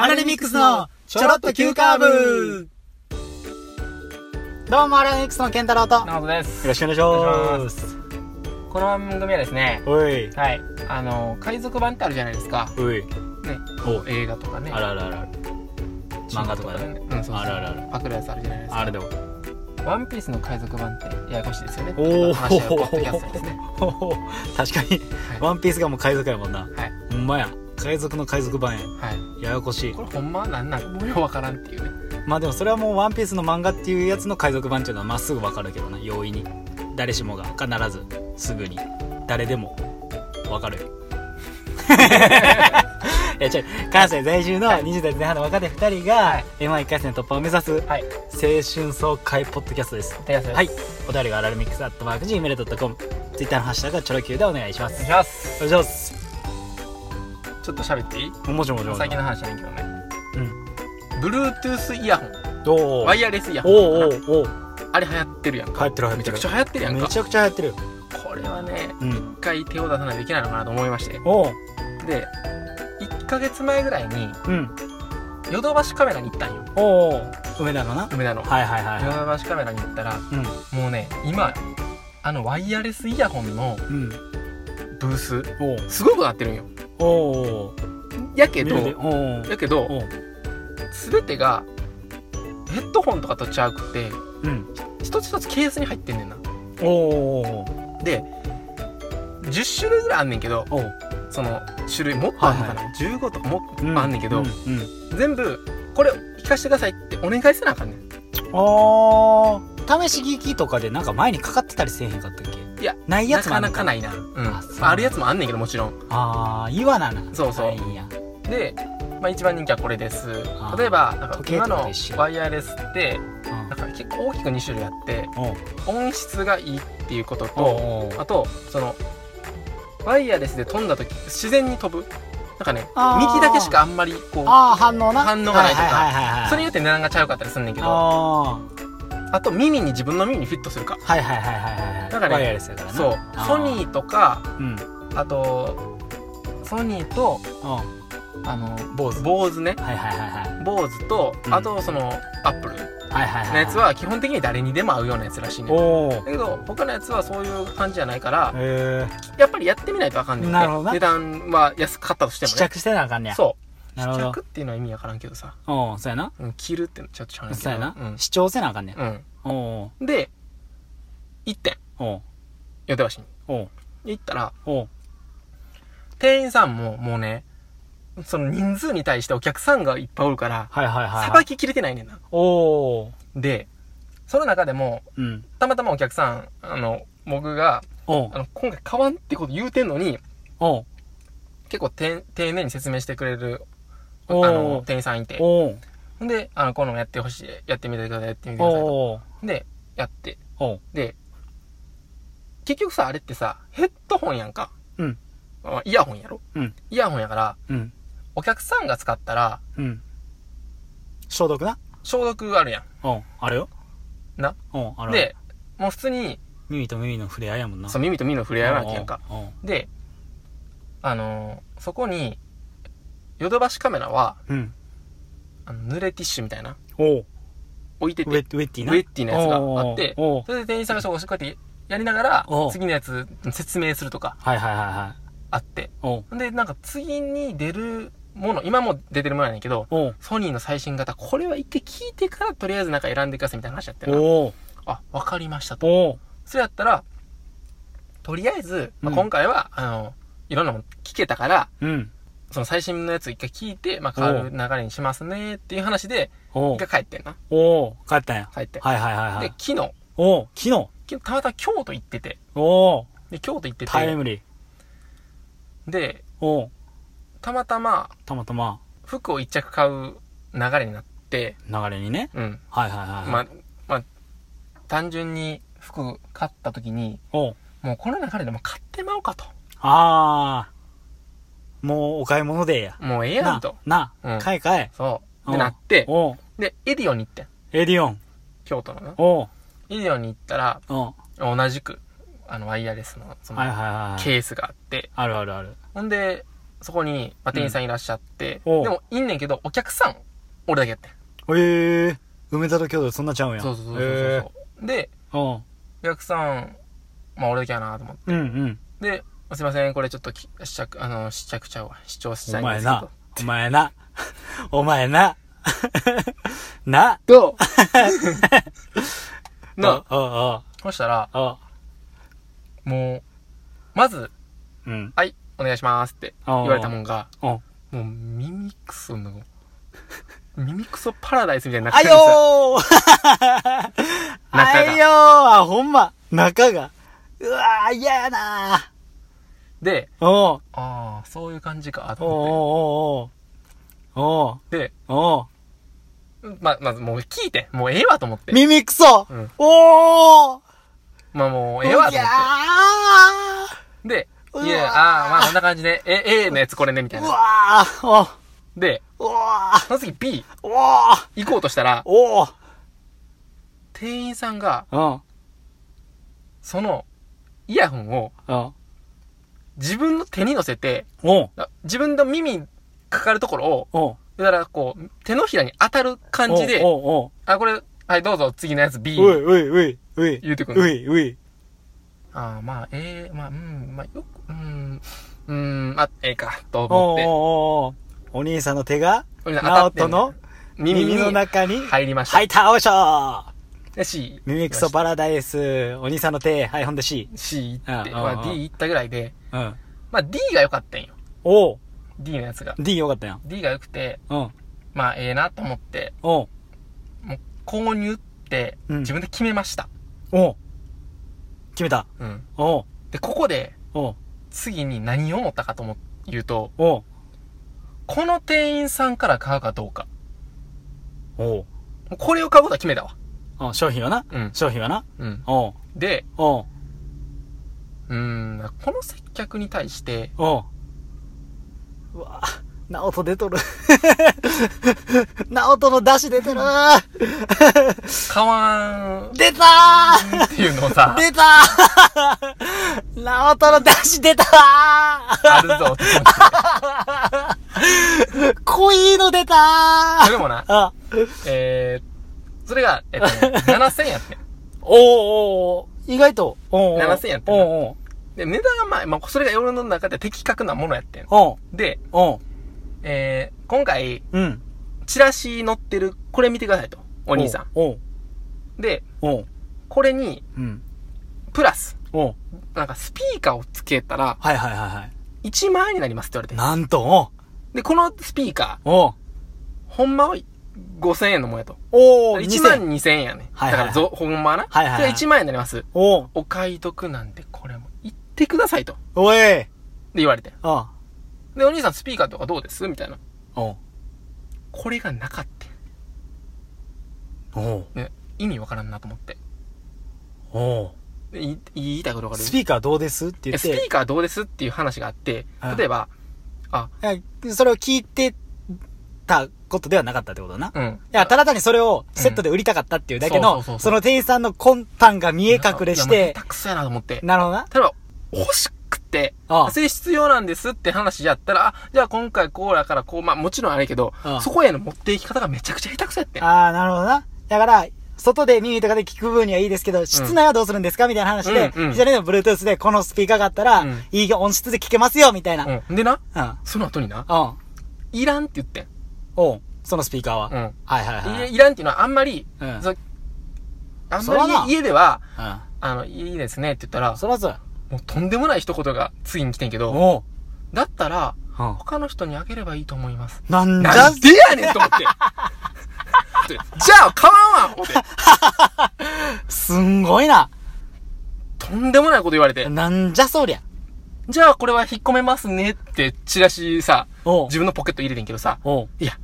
アラレミックスのちょろっと急カーブ。どうもアラレミックスの健太郎と。よなおです。ろしくお願いします。この番組はですね、おい。はい、あの、海賊版ってあるじゃないですか。おい。ね、お映画とかね。あらあらあら漫画とかね。うん、そうそう。あるあるある。パクるやつあるじゃないですか。あれでも。ワンピースの海賊版ってややこしいですよね。おお話はポッドキャストですね。確かに。ワンピースがもう海賊やもんな。はい。ほんまや海賊の海賊版やはい。ややこしい。これほんまはなんなん？かもうわからんっていうね。まあでもそれはもうワンピースの漫画っていうやつの海賊版っていうのはまっすぐわかるけどな。容易に。誰しもが必ずすぐに。誰でもわかる。よ いや違う。関西在住の20代前半の若手2人がはい。m 1 1回戦突破を目指すはい。青春爽快ポッドキャストです。ポッドキャストです。はい。お便りがアラルミックスアットマーク Gmail.com ツイッターのハッシュタグはチョロ Q でお願いします。お願いします。お願いしますちょっと喋っていい？もちろんもちろん。最近の話じゃないけどね。うん。Bluetooth イヤホン。おーワイヤレスイヤホおンおーおーあれ流行ってるやんか。流行ってる流行ってる。めちゃくちゃ流行ってるやんか。めちゃくちゃ流行ってる。よこれはね、うん。一回手を出さないといけないのかなと思いまして。おーで、1ヶ月前ぐらいに、うん。ヨドバシカメラに行ったんよ。おお梅田のな？梅田の。はいはいはいヨはドバシカメラに行ったら、いうん。もうね、今、あのワイヤレスイヤホンのうん。ブース、おう。すごくなってるんよ。おおやけど、やけど、おうすべてが、ヘッドホンとかとちゃうくて、うん。一つ一つケースに入ってんねんな。おおで、10種類ぐらいあんねんけど、その種類もっとあんのかな、15とかも、あんねんけど、うん。うん。全部、これ聞かせてくださいってお願いせなあかんねん。おー。試し聞きとかでなんか前にかかってたりせえへんかったっけ？いやないやなかつもあんのなかないな。うん。あそう。まあ、あるやつもあんねんけど、もちろん。ああ岩なな。そうそう。で、まあ、一番人気はこれです。あー。例えばなんか時計今のとかと一緒ワイヤレスってうん。なんか結構大きく2種類あっておう。音質がいいっていうこととおうあとそのワイヤレスで飛んだ時自然に飛ぶ。なんかねあー。右だけしかあんまりこうああ反応な。反応がないとか。はいはいはいはいそれによって値段がちゃうかったりすんねんけど。ああと耳に自分の耳にフィットするか？あはいはいはいはいはい。なんかねワイヤレスやからな。そう。ソニーとかうん。あとソニーとうん。あの坊主。坊主ね。はいはいはいはい。坊主とうん。あとそのアップルはいはいはい。のやつは基本的に誰にでも合うようなやつらしいねだけど。他のやつはそういう感じじゃないからやっぱりやってみないとあかんねん値段は安かったとしてもね。試着してなあかんねや。そうなるほど。試着っていうのは意味わからんけどさ、うんそうやな。うん、着るってのちょっとちゃうねんけど。そうやな。うん。主張せなあかんねや。うん。おう。で1点。おう。ヨドバシに。おう。行ったらおう。店員さんももうねその人数に対してお客さんがいっぱいおるからはいはいはいさばききれてないねんな。おおでその中でもうん。たまたまお客さんあの僕がおう。あの今回買わんってこと言うてんのにおう。結構て丁寧に説明してくれるあの店員さんいて。ほんで、あの、このやってほしい、やってみてください、やってみてください。で、やって。で、結局さ、あれってさ、ヘッドホンやんか。うん。あイヤホンやろ。うん。イヤホンやから、うん。お客さんが使ったら、うん。消毒な？消毒あるやおうあれよ。な？おうあん。れで、もう普通に、耳と耳の触れ合いやもんな。そう、耳と耳の触れ合いなわけやんか。で、あのーそこに、ヨドバシカメラは、うん。あの濡れティッシュみたいな、おう。置いてて、ウェッウェッティな？ウェッティなやつがあっておうおう。それで店員さんがそここうやってやりながらおう、次のやつ説明するとかはいはいはいはい。あって、おう。で、なんか次に出るもの、今も出てるものやねんけど、おう。ソニーの最新型、これは一回聞いてからとりあえずなんか選んでくださいみたいな話やってな。おう。あ、わかりましたと。おう。それやったら、とりあえず、まあ、うん。今回は、あの、いろんなもの聞けたから、うんその最新のやつ一回聞いて、まあ、変わる流れにしますねっていう話で、おう。一回帰ってんな。おう。帰ったんや。帰って。はいはいはいはい、で昨日、おう。昨日。昨日たまたま京都行ってて、おう。で、京都行ってて、タイムリー。で、おう。たまたまたまたま。服を一着買う流れになって、流れにね。うん。はいはいはいはい。まあ、まあ、単純に服買った時に、おう。もうこの流れでもう買ってまおうかと。ああもうお買い物でやもうええやんと。なうんな買い買えそう。うんで、なって、おうで、エディオンに行ってん。エディオン京都のな。おうエディオンに行ったら、おう同じく、あの、ワイヤレスの、その、はいはいはいはいケースがあって、あるあるあるほんで、そこに、まあ、店員さんいらっしゃって、おうでも、いんねんけど、お客さん、俺だけやってん。ええ梅田と京都そんなちゃうんや。そうそうそうそうそう、えで、えうん。お客さん、まあ俺だけやなと思って。うんうん。で、すいません、これちょっとき試着、あの、試着ちゃうわ。視聴したおいんですけど。前な。お前な。お前な。な。どう？な、おおおそしたら、おもう、まず、うん。はい、お願いしますって言われたもんが、おもう耳クソの、耳クソパラダイスみたいになっあてるんですよ。よーあよーあ、ほんま。中が。うわー、嫌やなで、ー。おう。ああ、そういう感じか、と思って。で、ま、まずもう聞いて、もうええわと思って。耳くそ。うん。おーまあもうええわと思って。で、いや、ああ、まあこんな感じで、え、ええのやつこれね、みたいーうな。わー。おう。で、うわー。その次 B、行こうとしたら、店員さんが、うん。その、イヤホンをうん。自分の手に乗せて、自分の耳にかかるところを、おう。だからこう、手のひらに当たる感じで、おうおうあ、これ、はい、どうぞ、次のやつ B おいおいおいおい。言うてくんの。おいおい。ああ、まあ、ええまあ、うん、まあ、よく、うん、うん、まあ、ええか、とおう思って。おうおうお兄さんの手が、ナオトの耳の中に入りました。はい、倒しょで C。耳クソパラダイス、お兄さんの手、はい、ほんで C。C 行って、うんうんまあうん D 行ったぐらいで、うん。まあ D が良かったんよ。おう D のやつが。D よかったやん。D が良くて、うん。まあええなと思って、おうもう購入ってうん自分で決めました。おう決めた。うん。おうで、ここでおう次に何を思ったかと思う言うと、おうこの店員さんから買うかどうか。おうもうこれを買うことは決めたわ。商品はな？うん。商品はな？うん。おう。で、おう。うーん、この接客に対して、おう。うわナオト出とる。ナオトの出汁出てる。買わん。出たー。っていうのをさ、出たー。ナオトの出汁出たあるぞって思って。ー 濃いの出たー。それもな、あ、えー、それが、えっとね、7000円やってん。おーおー意外と。おーおー7000やってんなおで、値段がまあ、まあ、それが世の中で的確なものやってん。ーおーで、おーえー、今回、うん。チラシ載ってる、これ見てくださいと。お兄さん。おうで、おうこれに、うん。プラス、おうなんかスピーカーをつけたら、はいはいはいはい。1万円になりますって言われて。なんと、で、このスピーカー、おうほんまは5000円のもんやと。おう1万2000円やね。はいだからぞ、ほんまはな。はいはいはいそれ1万円になります。おうお買い得なんで、これも、言ってくださいと。でおい言われて。あで、お兄さんスピーカーとかどうです？みたいな。おうこれがなかった。おうね、意味わからんなと思って。お言いたいことわかる？スピーカーどうです？って言えスピってーカーどうですっていう話があってうん、例えば、あ、それを聞いてたことではなかったってことだな。いうん。や、ただ単にそれをセットで売りたかったっていうだけの、その店員さんの魂胆が見え隠れして下、手くそやなと思って。なるほどな。例えば、欲しくて、ああそれ必要なんですって話やったら、あ、じゃあ今回こうやからこう、まあもちろんあれやけどそこへの持っていき方がめちゃくちゃ下手くそやってん。ああ、なるほどな。だから、外で耳とかで聞く分にはいいですけど、室内はどうするんですかみたいな話で、うんうん左の Bluetooth でこのスピーカーがあったら、うんいい音質で聞けますよみたいな。うん。うん。でな、うん。その後にな、うん。いらんって言ってん。おうそのスピーカーは。うん。はいはいはい。いいらんっていうのはあんまり、うんそあんまり家では、うん。あの、いいですねって言ったら、そらそ。もうとんでもない一言が次に来てんけど、だったら、うん。他の人にあげればいいと思います。なんじゃなんでやねんと思って。じゃあ買わんわ思って。すんごいな。とんでもないこと言われて。なんじゃそりゃ。じゃあこれは引っ込めますねってチラシさ、自分のポケット入れてんけどさ、いや、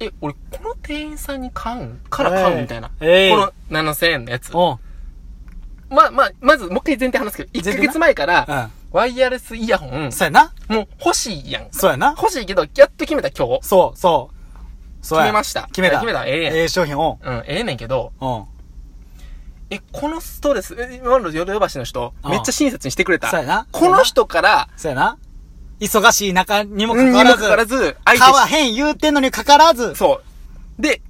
え、俺この店員さんに買うん？から買うみたいな。ええこの7000円のやつ。ま、ま、まずもう一回前提話すけど、1ヶ月前から、うん。ワイヤレスイヤホン、そうやな。もう欲しいやん。そうやな。欲しいけど、やっと決めた今日。そう、そう。そうや決めました。決めた。決めた。ええやん。ええ商品を。うん、ええねんけど、うん。え、このストレス、え今のヨドヨバシの人、うんめっちゃ親切にしてくれた。そうやな。この人から、そうやな。忙しい中にもかかわらず、わらず、相手買わへん言うてんのにかかわらず、そう。で、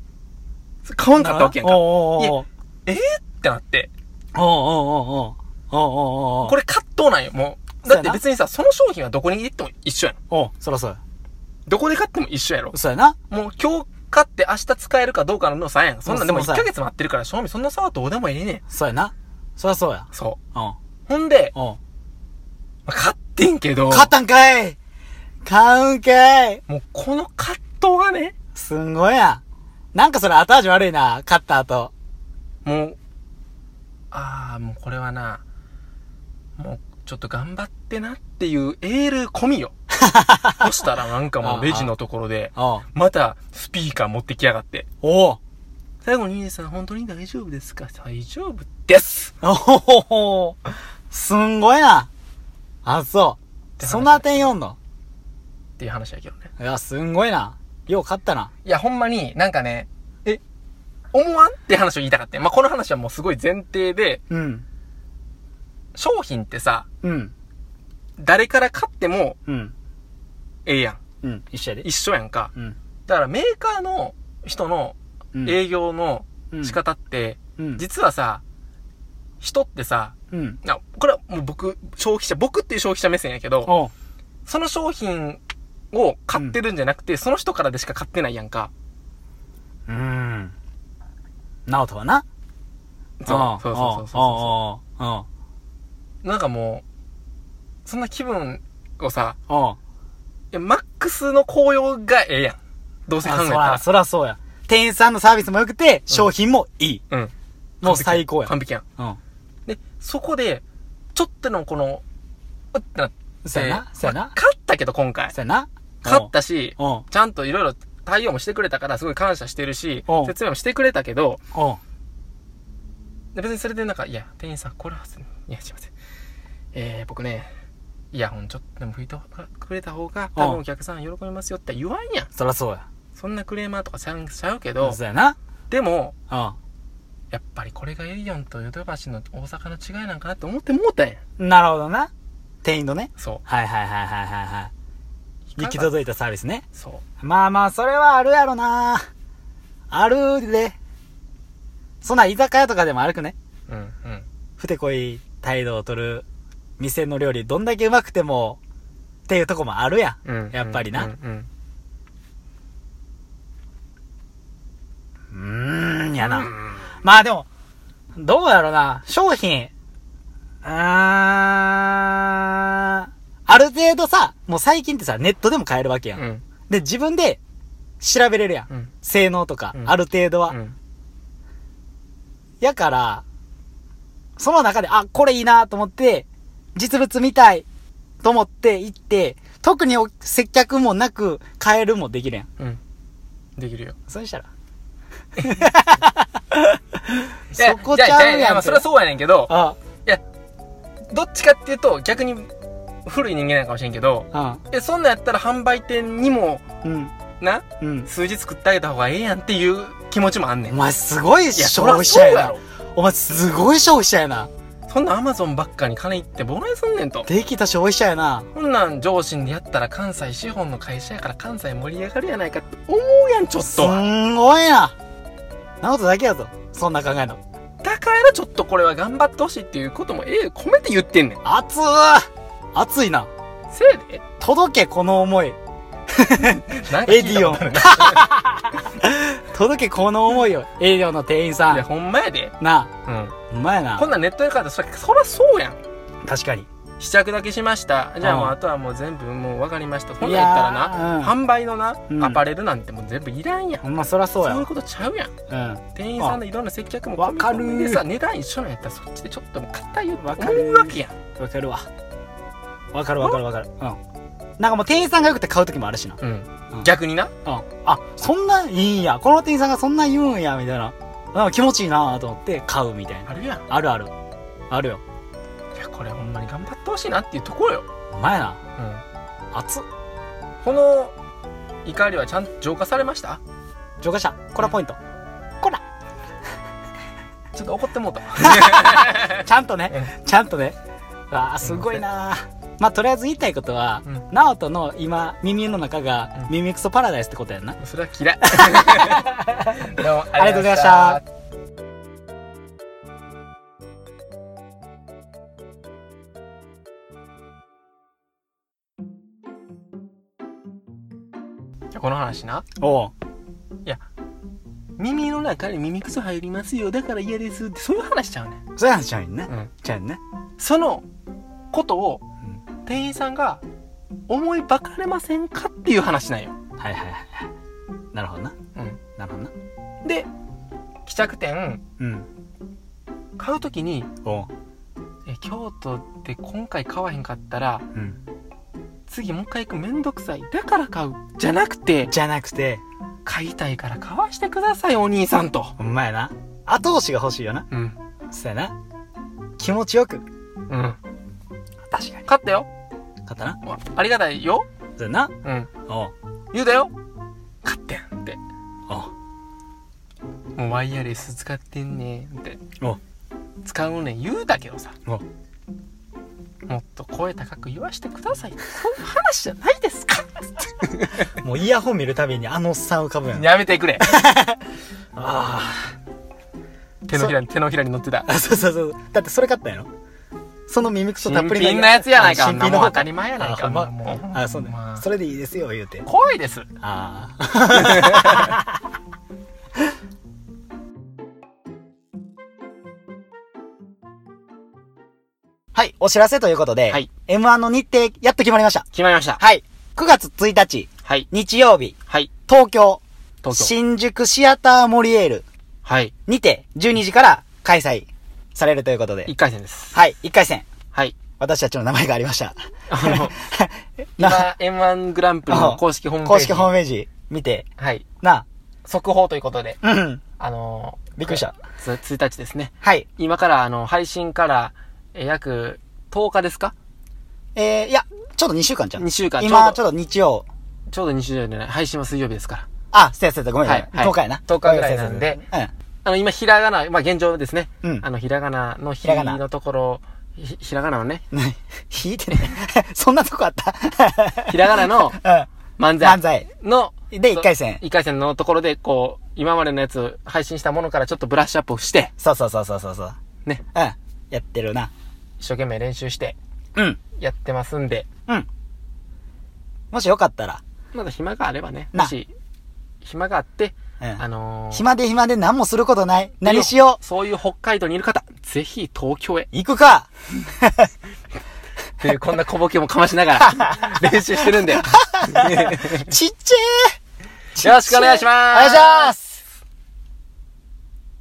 買わんかったわけやんか。おうおうおうおうえー？ってなって、おうおうおうおうおうおうおうこれ葛藤なんよ、もう。だって別にさ、その商品はどこに行っても一緒やん。おうそらそうや。どこで買っても一緒やろ。そうやな。もう今日買って明日使えるかどうかの差やん。そんなんでも1そうそうヶ月待ってるから、賞味そんな差はどうでもいいねん。そうやな。そらそうや。そう。うん。ほんで、うん。まあ買ってんけど、買ったんかい。買うんかい。もうこの葛藤がね、すんごいや。なんかそれ後味悪いな、買った後。もう、ああ、もうこれはな、もうちょっと頑張ってなっていうエール込みよ。そしたらなんかもうレジのところで、またスピーカー持ってきやがって。おう。最後に兄さん本当に大丈夫ですか？大丈夫です。おほほほ。すんごいな。あ、そう。そんな点読んの？っていう話やけどね。いや、すんごいな。よう買ったな。いや、ほんまになんかね、え、思わんって話を言いたかったよまあ、この話はもうすごい前提で、うん。商品ってさ、うん。誰から買ってもうん。ええやん。うん。一緒やで。一緒やんか。うん。だからメーカーの人のうん。営業のうん仕方って、うん。実はさ、人ってさ、うん。あこれはもう僕、消費者、僕っていう消費者目線やけど、その商品を買ってるんじゃなくて、その人からでしか買ってないやんか。うーん。ナオトはな。そうそうそうそうそおう。なんかもう、そんな気分をさ、いや、マックスの紅葉がええやん。どうせ考えたら。そらそうや。店員さんのサービスも良くて、商品もいい。うん。もう最高や。完璧やん。うん。で、そこで、ちょっとのこの、うってなって、そうやな。そうやな。まあ勝ったけど今回。そうやな。勝ったし、ちゃんといろいろ対応もしてくれたからすごい感謝してるし説明もしてくれたけど、別にそれでなんか、いや、店員さん、これはす、いや、すいません。えー、僕ね、イヤホンちょっとでも吹いてくれた方が、多分お客さん喜びますよって言わんやん。そらそうや。そんなクレーマーとかしちゃうけど、そうやな。でも、うん。やっぱりこれがエリオンとヨドバシの大阪の違いなんかなって思ってもうたんや。なるほどな。店員のね。そう。はいはいはいはいはいはい。行き届いたサービスね。そう。まあまあ、それはあるやろな。あるで。そんな居酒屋とかでも歩くね。うん、うん。ふてこい態度を取る店の料理どんだけうまくてもっていうとこもあるやん。うん。やっぱりなうん、うん。うーん、やな。うんまあでも、どうやろな。商品、うーん、ある程度さ、もう最近ってさ、ネットでも買えるわけやん。うん。で、自分で調べれるやん。うん。性能とか、うんある程度は。うん。やから、その中で、あ、これいいなと思って、実物見たいと思って行って、特にお接客もなく買えるもできるやん。うん。できるよ。そうしたら。い やそこちゃうやん。まあそれはそうやねんけど、あ、いや、どっちかっていうと、逆に古い人間なんかもしれんけど、あ、え、そんなんやったら販売店にも、うん、な、うん。数字作ってあげた方がええやんっていう気持ちもあんねん。お前すごいいや、そ消ら費者やな。お前すごい消費者やな。そんなアマゾンばっかに金いってどないすんねんと。できた消費者やな。こんなん上司でやったら関西資本の会社やから関西盛り上がるやないかって思うやん、ちょっすと。んごいな。なことだけやぞ。そんな考えんの。だからちょっとこれは頑張ってほしいっていうこともええ込めて言ってんねん。熱ー熱いな。せいで？届け、この思い。なんか聞いたことあるな 届け、この思いよ。営業の店員さいや、ん。ほんまやで。なうん。あ、うまいなこ。んなんネットで買ったらそらそうやん。確かに。試着だけしました。じゃあもううんあとはもう全部もう分かりました。ほんなったらな、いやー販売のな、うんアパレルなんてもう全部いらんやん。ま、そらそうやわ。そういうことちゃうやん。うん。店員さんのいろんな接客もわかるでさ、値段一緒なんやったらそっちでちょっと硬いよってわかるわけやん。わかるわ。わかるわかるわかる。うん。なんかもう店員さんがよくて買う時もあるしな。うんうん。逆にな。うん。あ、そんないいんや。この店員さんがそんな言うんや、みたいな。なんか気持ちいいなと思って買うみたいな。あるやん。いあるある。あるよ。や、これほんまに頑張ってほしいなっていうところよ。お前な。うん。熱っ。この怒りはちゃんと浄化されました？浄化した。これはポイント。こら。ちょっと怒ってもうた。ちゃんとね。ちゃんとね。わあ、すごいなまあ、とりあえず言いたいことは、うんナオトの今、耳の中がうん、耳クソパラダイスってことやんな。それは嫌い。どうもありがとうございました。この話な。おう耳の中に耳くそ入りますよ。だから嫌ですって、そういう話しちゃうね。そういう話ちゃうよね。うん。ちゃうよね。そのことをうん店員さんが思いばかれませんかっていう話なんよ。はいはいはいはい。なるほどな。うん。なるほどな。で、帰着店うん。買うときに、え、京都で今回買わへんかったら、うん。次もう一回行くめんどくさい。だから買う。じゃなくて、じゃなくて、買いたいから買わしてください、お兄さんと。ほんまやな。後押しが欲しいよな。うん。そうやな。気持ちよく。うん。確かに。買ったよ。買ったな。わありがたいよ。そうやな。うん。おう言うたよ。買ってんって。おうもうワイヤレス使ってんねんって。おう使うねん言うだけどさ。おうもっと声高く言わしてください。そういう話じゃないですか もうイヤホン見るたびにあのおっさん浮かぶやん。やめてくれ。あ手のひらに、手のひらに乗ってた。あ。そうそうそう。だってそれ買ったんやろ？その耳クソたっぷり新品のやつやないか。新品の当たり前やないか。あまもうあ、そうねま。あそれでいいですよ、言うて。怖いです。ああ。お知らせということで、はい M1 の日程、やっと決まりました。決まりました。はい。9月1日、はい。日曜日、はい。東京、東京。新宿シアターモリエールはい。にて、12時から開催されるということで1、回戦です。はい、1回戦、はい。私たちの名前がありました。あの、今、M1 グランプリの公式ホームページ。公式ホームページ見て、はい。な速報ということで、あ、うん、あのー、びっくりした。つ1日ですね。はい。今から、あの、配信から、えー約10日ですか？えー、いや、ちょうど2週間じゃん。2週間今、ちちょょうど日曜。ちょうど2週間でね、配信は水曜日ですから。あ、そうやそうや、ごめんごめん。はいはい10日やな。10日ぐらいなんであの、今、ひらがな、まあ、現状ですね。うんあの、ひらがなのひひらがなのところ、ひひらがなのね。うん。ね、引いてね。そんなとこあった？ひらがなのうん。漫才漫才。の、で、1回戦。1回戦のところで、こう、今までのやつ配信したものからちょっとブラッシュアップをして、そうそうそうそうそうそう。ね、うん。やってるな。一生懸命練習してうん。やってますんで、うん。もしよかったら、まだ暇があればね、なもし、暇があって、うん。あのー、暇で暇で何もすることない。何しよそういう北海道にいる方、ぜひ東京へ。う。行くかっていう、こんな小ボケもかましながら、練習してるんで。よ ちっちゃーろしくお願いしますお願いします